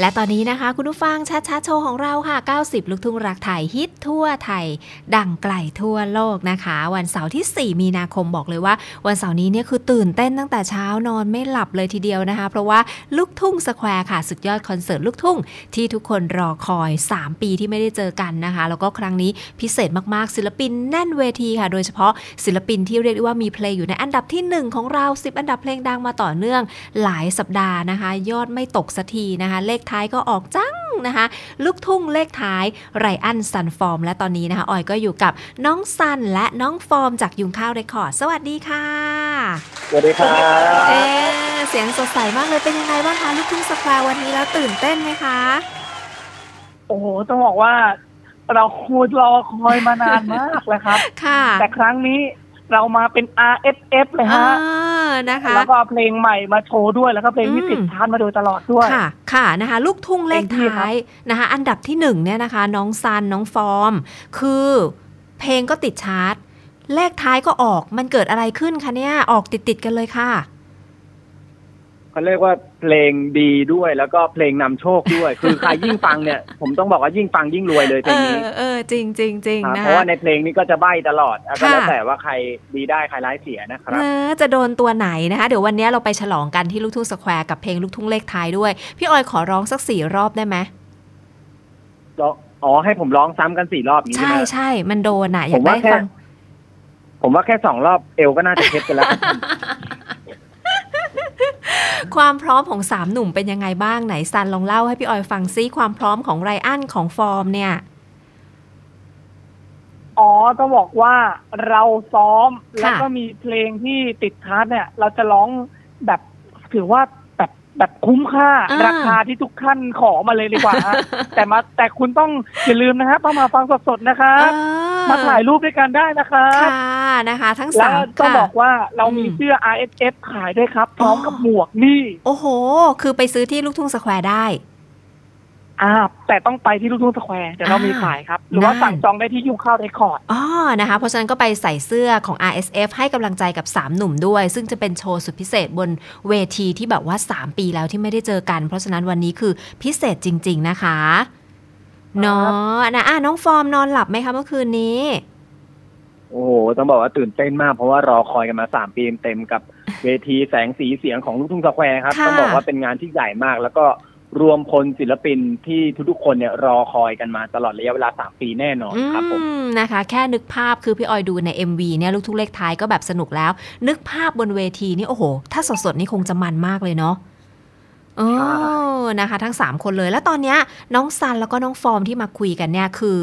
และตอนนี้นะคะ คุณผู้ฟังชัดชัดโชว์ของเราค่ะ 90 ลูกทุ่งรักไทยฮิตทั่วไทย ดังไกลทั่วโลกนะคะ วันเสาร์ที่ 4 มีนาคมบอกเลยว่า วันเสาร์นี้เนี่ยคือตื่นเต้นตั้งแต่เช้านอนไม่หลับเลยทีเดียวนะคะ เพราะว่าลูกทุ่งสแควร์ค่ะสุดยอดคอนเสิร์ตลูกทุ่ง ที่ทุกคนรอคอย 3 ปีที่ไม่ได้เจอกันนะคะ แล้วก็ครั้งนี้พิเศษมากๆ ศิลปินแน่นเวทีค่ะ โดยเฉพาะศิลปินที่เรียกได้ว่ามีเพลงอยู่ในอันดับที่ 1 ของเรา 10 อันดับเพลงดังมาต่อเนื่อง หลายสัปดาห์นะคะ ยอดไม่ตกสักทีนะคะเลขท้ายก็ออกจังนะคะ ลูกทุ่งเลขท้ายไรอันซันฟอร์ม และตอนนี้นะคะออยก็อยู่กับน้องซันและน้องฟอร์มจากยุ้งข้าวเรคคอร์ดสวัสดีค่ะ สวัสดีครับเอ๊ะเสียงสดใสมากเลยเป็นยังไงบ้างคะลูกทุ่งสแควร์วันนี้แล้วตื่นเต้นไหมคะ โอ้โหต้องบอกว่าเราคูดรอคอยมานานมากเลยครับ ค่ะ แต่ครั้งนี้เรามาเป็น RSF เลยอ่าฮะ นะคะแล้วก็เอาเพลงใหม่มาโชว์ด้วยแล้วก็เพลงที่อืมติดชาร์ตมาโดยตลอดด้วยค่ะ ค่ะนะคะ ลูกทุ่งเลขเต็มที่ครับท้ายนะคะอันดับที่หนึ่งเนี่ยนะคะ น้องซันน้องฟอร์ม คือเพลงก็ติดชาร์ตเลขท้ายก็ออกมันเกิดอะไรขึ้นคะเนี่ยออกติดติดๆกันเลยค่ะเขาเรียกว่า เพลงดีด้วยแล้วก็เพลงนำโชคด้วย คือใครยิ่งฟังเนี่ย ผมต้องบอกว่ายิ่งฟังยิ่งรวยเลยเพเอลงอนี้เออจริงจริงจริงครับนะเพราะคะว่าในเพลงนี้ก็จะใบ้ตลอดอะก็ค่ะแล้วแต่ว่าใครดีได้ใครร้ายเสียนะครับเออจะโดนตัวไหนนะคะเดี๋ยววันนี้เราไปฉลองกันที่ลูกทุ่งสแควร์กับเพลงลูกทุ่งเลขท้ายด้วย พี่ออยขอร้องสักสี่รอบได้ไหมอ๋อให้ผมร้องซ้ำกันสี่รอบนี้ใช่ใช่ไหมใช่มันโดนอะอยากผมว่าได้แค่ฟังผมว่าแค่สองรอบเอวก็น่าจะเช็ดกันแล้ว ความพร้อมของสามหนุ่มเป็นยังไงบ้างไหนซันลองเล่าให้พี่ออยฟังซิความพร้อมของไรอันของฟอร์มเนี่ย อ๋อต้องบอกว่าเราซ้อมค่ะแล้วก็มีเพลงที่ติดชาร์ตเนี่ย เราจะร้องแบบถือว่าแบบแบบคุ้มค่า ราคาที่ทุกท่านขอมาเลยดีกว่าฮะแต่มาแต่คุณต้องอย่าลืมนะฮะต้องมาฟังสดๆนะครับเออ มาถ่ายรูปด้วยกันได้นะครับ ค่ะนะคะ ทั้งแล้สาวมต้องค่ะบอกว่าเรามีอืมเสื้อ RSF ขายด้วยครับ พร้อมกับหมวกนี่ โอ้โห คือไปซื้อที่ลูกทุ่งสแควร์ได้อ่าแต่ต้องไปที่ลูกทุ่งสแควร์เดี๋ยวเรามีขายครับ หรือว่าได้สั่งจองได้ที่ยุ่งข้าวเรคคอร์ดอ๋อนะคะ เพราะฉะนั้นก็ไปใส่เสื้อของ RSF ให้กำลังใจกับ 3 หนุ่มด้วย ซึ่งจะเป็นโชว์สุดพิเศษบนเวทีที่แบบว่า 3 ปีแล้วที่ไม่ได้เจอกัน เพราะฉะนั้นวันนี้คือพิเศษจริง ๆ นะคะ เนาะนะอะน้องฟอร์มนอนหลับไหมคะเมื่อคืนนี้ โอ้โหต้องบอกว่าตื่นเต้นมาก เพราะว่ารอคอยกันมาสามปีเต็มๆกับเวทีแสงสีเสียงของลูกทุ่งสแควร์ครับค่ะต้องบอกว่าเป็นงานที่ใหญ่มาก แล้วก็รวมพลศิลปินที่ทุกๆคนเนี่ยรอคอยกันมาตลอดระยะเวลาสามปีแน่นอนครับผมอืมนะคะ แค่นึกภาพคือพี่ออยดูใน MV เนี่ยลูกทุ่งเลขท้ายก็แบบสนุกแล้ว นึกภาพบนเวทีนี่โอ้โห ถ้าสดๆนี่คงจะมันมากเลยเนาะ เออนะคะ ทั้ง 3 คนเลย แล้วตอนเนี้ยน้องซันแล้วก็น้องฟอร์มที่มาคุยกันเนี่ยคือ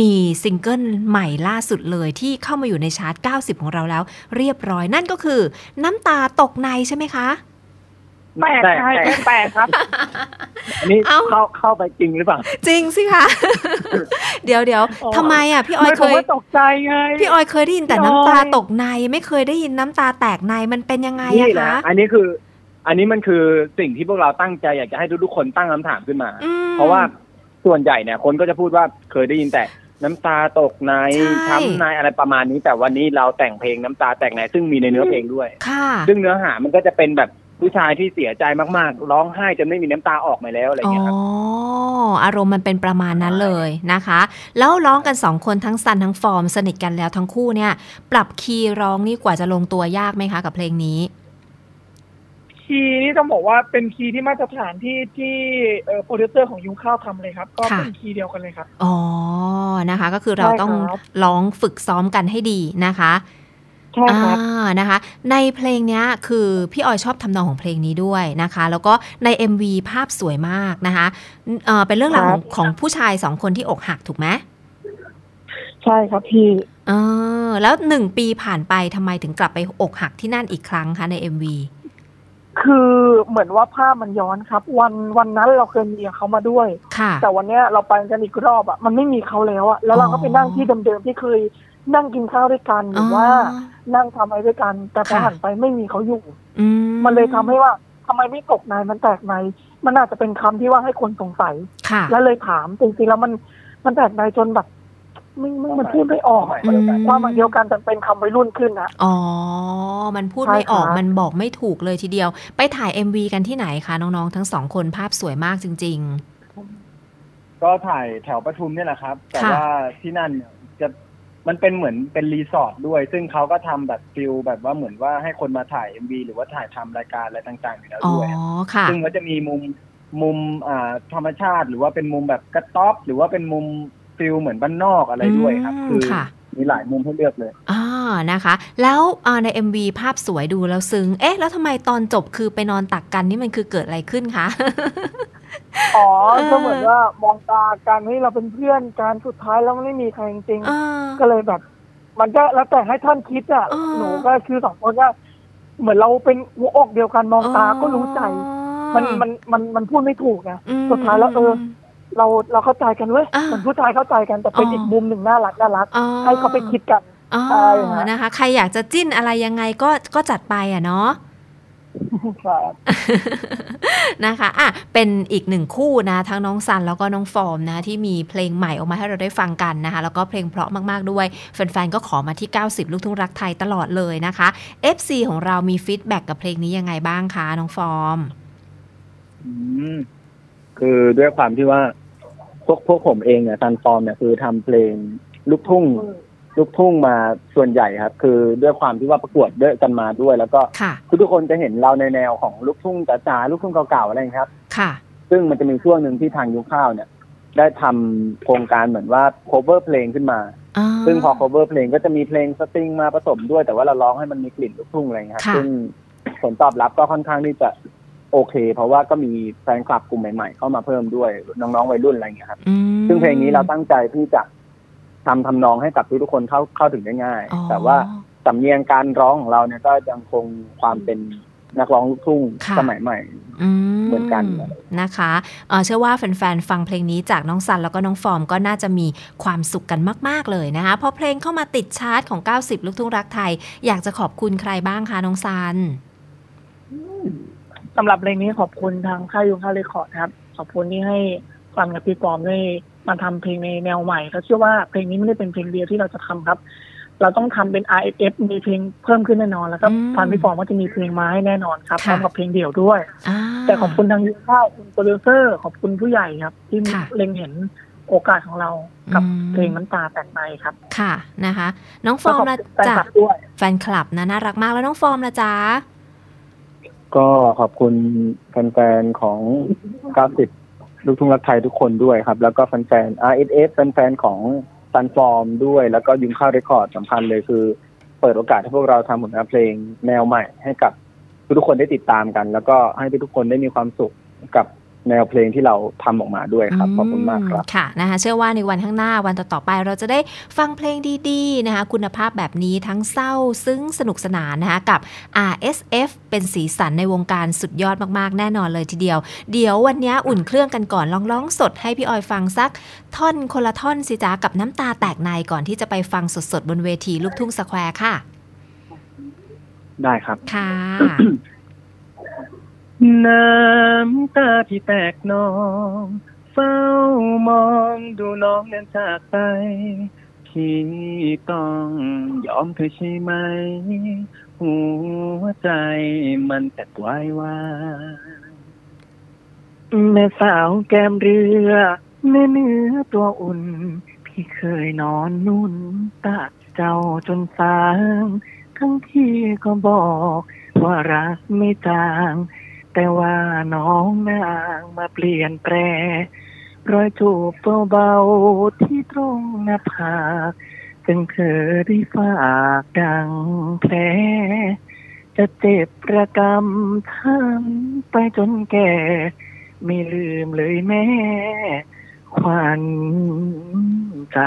มีซิงเกิลใหม่ล่าสุดเลยที่เข้ามาอยู่ในชาร์ต 90 ของเราแล้ว เรียบร้อยนั่นก็คือ น้ำตาตกในใช่ไหมคะแปลกแต่ใช่แต่แปลกครับอันนี้เอ้าเข้าเข้าไปจริงหรือเปล่า จริงสิคะ เดี๋ยวเดี๋ยวอ๋อทำไมอะ พี่ออยไม่เคผมยว่าตกใจไง พี่ออยเคยได้ยินแต่พี่ออยน้ำตาตกในไม่เคยได้ยินน้ำตาแตกในมันเป็นยังไงนี่อะแหละคะ อันนี้คือ อันนี้มันคือสิ่งที่พวกเราตั้งใจอยากจะให้ทุกๆคนตั้งคำถามขึ้นมา อืม เพราะว่าส่วนใหญ่เนี่ย คนก็จะพูดว่าเคยได้ยินแต่น้ำตาตกในใช่ ช้ำในอะไรประมาณนี้ แต่วันนี้เราแต่งเพลงน้ำตาแตกในซึ่งมีในเนื้อเพลงด้วย ค่ะ ซึ่งเนื้อหามันก็จะเป็นแบบผู้ชายที่เสียใจมากๆ ร้องไห้จนไม่มีน้ำตาออกมาแล้วอะไรอย่างอ๋อเงี้ยครับอารมณ์มันเป็นประมาณนั้นเลยนะคะ แล้วร้องกันสองคนทั้งซันทั้งฟอร์มสนิทกันแล้วทั้งคู่เนี่ย ปรับคีย์ร้องนี่กว่าจะลงตัวยากไหมคะกับเพลงนี้ คีย์นี่ต้องบอกว่าเป็นคีย์ที่มาตรฐานที่ที่เอ่อโปรดิวเซอร์ของยุ้งข้าวทำเลยครับ ก็ค่ะเป็นคีย์เดียวกันเลยครับ อ๋อนะคะ ก็คือเราใช่ต้องครับร้องฝึกซ้อมกันให้ดีนะคะใช่ครับอ่านะคะ ในเพลงเนี้ยคือพี่ออยชอบทำนองของเพลงนี้ด้วยนะคะ แล้วก็ใน MV ภาพสวยมากนะคะเอ่อเป็นเรื่องราวของของผู้ชายสองคนที่อกหักถูกไหมใช่ครับพี่เออแล้วหนึ่งปีผ่านไปทำไมถึงกลับไปอกหักที่นั่นอีกครั้งคะใน MV คือเหมือนว่าภาพมันย้อนครับ วันวันนั้นเราเคยมีเขามาด้วยค่ะแต่วันเนี้ยเราไปกันอีกรอบอะมันไม่มีเขาแล้วอะแล้วเราก็ไปนั่งที่เดิมๆที่เคยนั่งกินข้าวด้วยกันหรือว่านั่งทำอะไรด้วยกัน แต่พอค่ะหันไปไม่มีเขาอยู่อืมันเลยทำให้ว่าทำไมไม่ตกในมันแตกใน มันอาจจะเป็นคำที่ว่าให้คนสงสัยค่ะแล้วเลยถามจริงๆแล้วมันมันแตกในจนแบบไม่ไม่มันพูดไม่ออกอะอืมความหมายเดียวกันแต่เป็นคำวัยรุ่นขึ้นนะอ๋อ มันพูดใช่ไม่ออกค่ะมันบอกไม่ถูกเลยทีเดียว ไปถ่าย MV กันที่ไหนคะน้องๆ ทั้งสองคนภาพสวยมากจริงก็ถ่ายแถวปทุมเนี่ยแหละครับ แต่ค่ะ ว่าที่นั่นเนี่ยจะมันเป็นเหมือนเป็นรีสอร์ทด้วย ซึ่งเขาก็ทำแบบฟิลแบบว่าเหมือนว่าให้คนมาถ่าย MV หรือว่าถ่ายทำรายการอะไรต่างๆอยู่แล้วๆอ๋อด้วยค่ะ ซึ่งก็จะมีมุมมุมอ่าธรรมชาติ หรือว่าเป็นมุมแบบกระต๊อบ หรือว่าเป็นมุม ฟิลเหมือนบ้านนอกอะไรด้วยครับอืมคือค่ะมีหลายมุมให้เลือกเลยอ่านะคะ แล้วอ่าใน MV ภาพสวยดูแล้วซึ้ง เอ๊ะ แล้วทำไมตอนจบคือไปนอนตักกันนี่มันคือเกิดอะไรขึ้นคะอ๋อเออก็เหมือนว่ามองตากันให้เราเป็นเพื่อนกันสุดท้ายแล้วมันไม่มีใครจริงอ่าๆก็เลยแบบ มันก็แล้วแต่ให้ท่านคิดอะอ่าหนูก็คือสองคนก็เหมือนเราเป็นหัวอกเดียวกันมองตาก็รู้ใจ มันมันมันมันพูดไม่ถูกไงอืมสุดท้ายแล้วเออ เราเราเข้าใจกันเว้ยอ่าเหมือนผู้ชายเข้าใจกันแต่เป็นอ๋ออีอีกมุมหนึ่งน่ารักน่ารักอ๋อให้เขาไปคิดกันอ๋อใช่ฮะนะคะ ใครอยากจะจิ้นอะไรยังไงก็ก็จัดไปอะเนาะครับนะคะอะเป็นอีกหนึ่งคู่นะ ทั้งน้องซันแล้วก็น้องฟอร์มนะ ที่มีเพลงใหม่ออกมาให้เราได้ฟังกันนะคะ แล้วก็เพลงเพราะมากๆด้วย แฟนๆ ก็ขอมาที่ 90 ลูกทุ่งรักไทยตลอดเลยนะคะ FC ของเรามี feedback กับเพลงนี้ยังไงบ้างคะ น้องฟอร์มอืม คือด้วยความที่ว่าพวกพวกผมเองเนี่ยซันฟอร์มเนี่ยคือทำเพลงลูกทุ่งลูกทุ่งมาส่วนใหญ่ครับ คือด้วยความที่ว่าประกวดด้วยกันมาด้วย แล้วก็ค่ะทุกๆคนจะเห็นเราในแนวของลูกทุ่งจ๋าๆลูกทุ่งเก่าๆอะไรอย่างเงี้ยครับ ค่ะ ซึ่งมันจะมีช่วงหนึ่งที่ทางยุ้งข้าวเนี่ย ได้ทำโครงการเหมือนว่า cover เพลงขึ้นมาอ่าซึ่งพอ cover เพลงก็จะมีเพลงสตริงมาผสมด้วยแต่ว่าเราร้องให้มันมีกลิ่นลูกทุ่งอะไรอย่างเงี้ยครับค่ะซึ่งผลตอบรับก็ค่อนข้างที่จะ โอเค เพราะว่าก็มีแฟนคลับกลุ่มใหม่ๆเข้ามาเพิ่มด้วยน้องๆวัยรุ่นอะไรอย่างเงี้ยครับอืมซึ่งเพลงนี้เราตั้งใจที่จะทำทำนองให้กับทุกๆคนเข้าเข้าถึงได้ง่ายอ๋อแต่ว่าสำเนียงการร้องของเราเนี่ยก็ยังคงความเป็นนักร้องลูกทุ่งค่ะสมัยใหม่อืเหมือนกันนะคะเอ่อเชื่อว่าแฟนๆ ฟังเพลงนี้จากน้องซันแล้วก็น้องฟอร์มก็น่าจะมีความสุขกันมาก ๆ เลยนะคะพอเพลงเข้ามาติดชาร์ตของ 90 ลูกทุ่งรักไทย อยากจะขอบคุณใครบ้างคะน้องซัน สำหรับเพลงนี้ขอบคุณทางค่ายยุงค่ายเรคคอร์ดครับ ขอบคุณที่ให้ฟังกับพี่ปอมได้มาทำเพลงในแนวใหม่แล้วเชื่อว่าเพลงนี้ไม่ได้เป็นเพลงเดียวที่เราจะทำครับ เราต้องทำเป็น R F F มีเพลงเพิ่มขึ้นแน่นอนแล้วก็อืมทางพี่ปอมก็จะมีเพลงมาให้แน่นอนครับพค่ะร้อมกับเพลงเดี่ยวด้วยอ่าแต่ขอบคุณทางยุงค่ายคุณโปรดิวเซอร์ ขอบคุณผู้ใหญ่ครับ ที่ค่ะเล็งเห็นโอกาสของเรากับอืมเพลงน้ำตาแตกในครับ ค่ะนะคะ น้องฟอร์มขอบละคุณแฟนจ้ะคลับด้วยแฟนคลับนะน่ารักมากแล้วน้องฟอร์มละจ้า ก็ขอบคุณแฟนๆของ 90 ลูกทุ่งรักไทยทุกคนด้วยครับ แล้วก็แฟนๆ RSF แฟนๆของซันฟอร์มด้วย แล้วก็ยุงข้าวเรคคอร์ดสำคัญเลยคือ เปิดโอกาสให้พวกเราทำผลงานเพลงแนวใหม่ให้กับทุกๆคนได้ติดตามกัน แล้วก็ให้ทุกๆคนได้มีความสุขกับ แนวเพลงที่เราทำออกมาด้วยครับขอบคุณมากครับค่ะนะคะเชื่อว่าในวันข้างหน้าวันต่อๆไป เราจะได้ฟังเพลงดีๆนะคะคุณภาพแบบนี้ทั้งเศร้าซึ้งสนุกสนานนะคะกับ RSF เป็นสีสันในวงการสุดยอดมากๆ แน่นอนเลยทีเดียว เดี๋ยววันนี้อุ่นเครื่องกันก่อนลองร้องสดให้พี่ออยฟังสักท่อนคนละท่อนสิจ้ากับน้ำตาแตกในก่อนที่จะไปฟังสดๆบนเวทีลูกทุ่งสแควร์ค่ะ ได้ครับค่ะ น้ำตาที่แตกนอง เฝ้ามองดูน้องนั้นจากไป ที่ต้องยอมเธอใช่ไหม หัวใจมันแตกวายวายแม่สาวแก้มเรือแม่เนื้อตัวอุ่น พี่เคยนอนนุ่นตักเจ้าจนสาง ทั้งที่ก็บอกว่ารักไม่จาง แต่ว่าน้องนางมาเปลี่ยนแปลรอยจูบเบาๆที่ตรงหน้าผากจึงเธอได้ฝากดังแผลจะเจ็บประกำทั้งไปจนแก่ ไม่ลืมเลยแม่ ขวัญใจ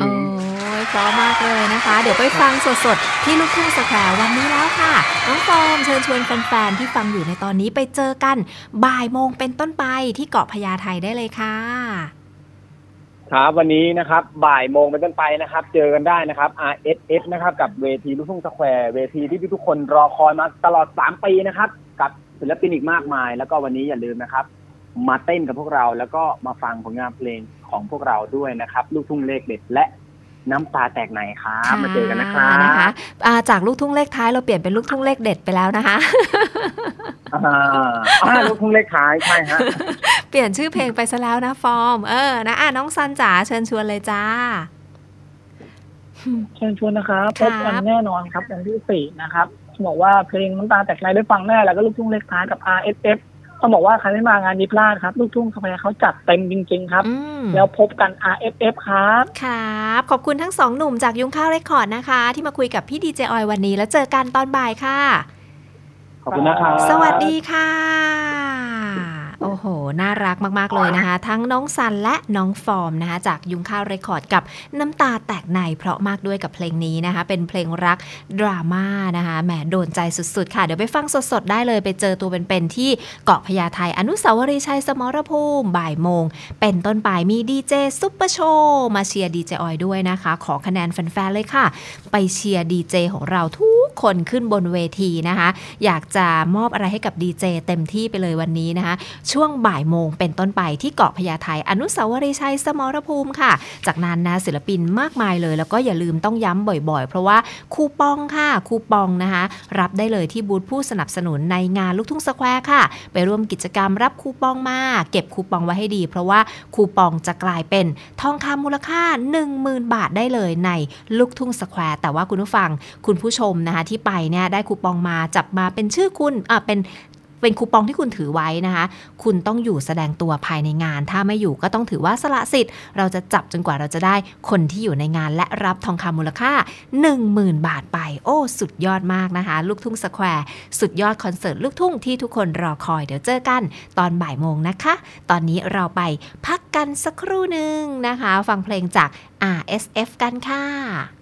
โอ้ยเพราะมากเลยนะคะ เดี๋ยวไปฟังสดๆ ที่ลูกทุ่งสแควร์วันนี้แล้วค่ะ น้องฟอร์มเชิญชวนแฟนๆ ที่ฟังอยู่ในตอนนี้ไปเจอกัน บ่ายโมงเป็นต้นไปที่เกาะพญาไทได้เลยค่ะ ครับวันนี้นะครับ บ่ายโมงเป็นต้นไปนะครับ เจอกันได้นะครับ RSS นะครับ กับเวทีลูกทุ่งสแควร์เวทีที่ทุกคนรอคอยมาตลอด 3 ปีนะครับ กับศิลปินอีกมากมาย แล้วก็วันนี้อย่าลืมนะครับ มาเต้นกับพวกเราแล้วก็มาฟังผลงานเพลงของพวกเราด้วยนะครับ ลูกทุ่งเลขเด็ดและน้ำตาแตกไหนครับมาเจอกันนะครันะคะบอ่าจากลูกทุ่งเลขท้ายเราเปลี่ยนเป็นลูกทุ่งเลขเด็ดไปแล้วนะคะอ่าอ่าลูกทุ่งเลขท้ายใช่ฮะเปลี่ยนชื่อเพลงไปซะแล้วนะฟอร์ม เออนะอะน้องซันจ๋าเชิญชวนเลยจ้าเชิญชวนนะครับพครับบกันแน่นอนครับวันที่สี่นะครับบอกว่าเพลงน้ำตาแตกในได้ฟังแน่แล้วก็ลูกทุ่งเล็กท้ายกับ RSF ต้องบอกว่าใครไม่มางานนี้พลาดครับลูกทุ่งสมัยเขาจัดเต็มจริง ๆ ครับอืมแล้วพบกัน RSF ครับครับ ขอบคุณทั้งสองหนุ่มจากยุ้งข้าวเรคคอร์ดนะคะ ที่มาคุยกับพี่ดีเจออยวันนี้แล้วเจอกันตอนบ่ายค่ะ ขอบคุณนะครับ สวัสดีค่ะ โอ้โห น่ารักมาก ๆ เลยนะคะ ทั้งน้องซันและน้องฟอร์มนะคะ จากยุ้งข้าวเรคคอร์ดกับน้ำตาแตกในเพราะมากด้วยกับเพลงนี้นะคะ เป็นเพลงรักดราม่านะคะแหมโดนใจสุด ๆ ค่ะ เดี๋ยวไปฟังสด ๆ ได้เลยไปเจอตัวเป็นๆที่เกาะพญาไทอนุสาวรีย์ชัยสมรภูมิบ่ายโมง เป็นต้นไปมีดีเจซุปเปอร์โชว์มาเชียร์ดีเจออยด้วยนะคะ ขอคะแนนแฟนๆเลยค่ะ ไปเชียร์ดีเจของเราทุก คนขึ้นบนเวทีนะคะ อยากจะมอบอะไรให้กับดีเจเต็มที่ไปเลยวันนี้นะคะ ช่วงบ่ายโมงเป็นต้นไปที่เกาะพญาไทอนุสาวรีย์ชัยสมรภูมิค่ะ จากนั้นนะศิลปินมากมายเลย แล้วก็อย่าลืมต้องย้ำบ่อยๆ เพราะว่าคูปองค่ะคูปองนะคะ รับได้เลยที่บูธผู้สนับสนุนในงานลูกทุ่งสแควร์ค่ะ ไปร่วมกิจกรรมรับคูปองมา เก็บคูปองไว้ให้ดี เพราะว่าคูปองจะกลายเป็นทองคำมูลค่า 10,000 บาทได้เลยในลูกทุ่งสแควร์แต่ว่าคุณผู้ฟังคุณผู้ชมนะคะที่ไปเนี่ยได้คูปองมาจับมาเป็นชื่อคุณอะเป็นเป็นคูปองที่คุณถือไว้นะคะ คุณต้องอยู่แสดงตัวภายในงาน ถ้าไม่อยู่ก็ต้องถือว่าสละสิทธิ์ เราจะจับจนกว่าเราจะได้คนที่อยู่ในงานและรับทองคำมูลค่า 10,000 บาทไป โอ้ สุดยอดมากนะคะ ลูกทุ่งสแควร์ สุดยอดคอนเสิร์ตลูกทุ่งที่ทุกคนรอคอย เดี๋ยวเจอกันตอนบ่ายโมงนะคะ ตอนนี้เราไปพักกันสักครู่หนึ่งนะคะ ฟังเพลงจาก RSF กันค่ะ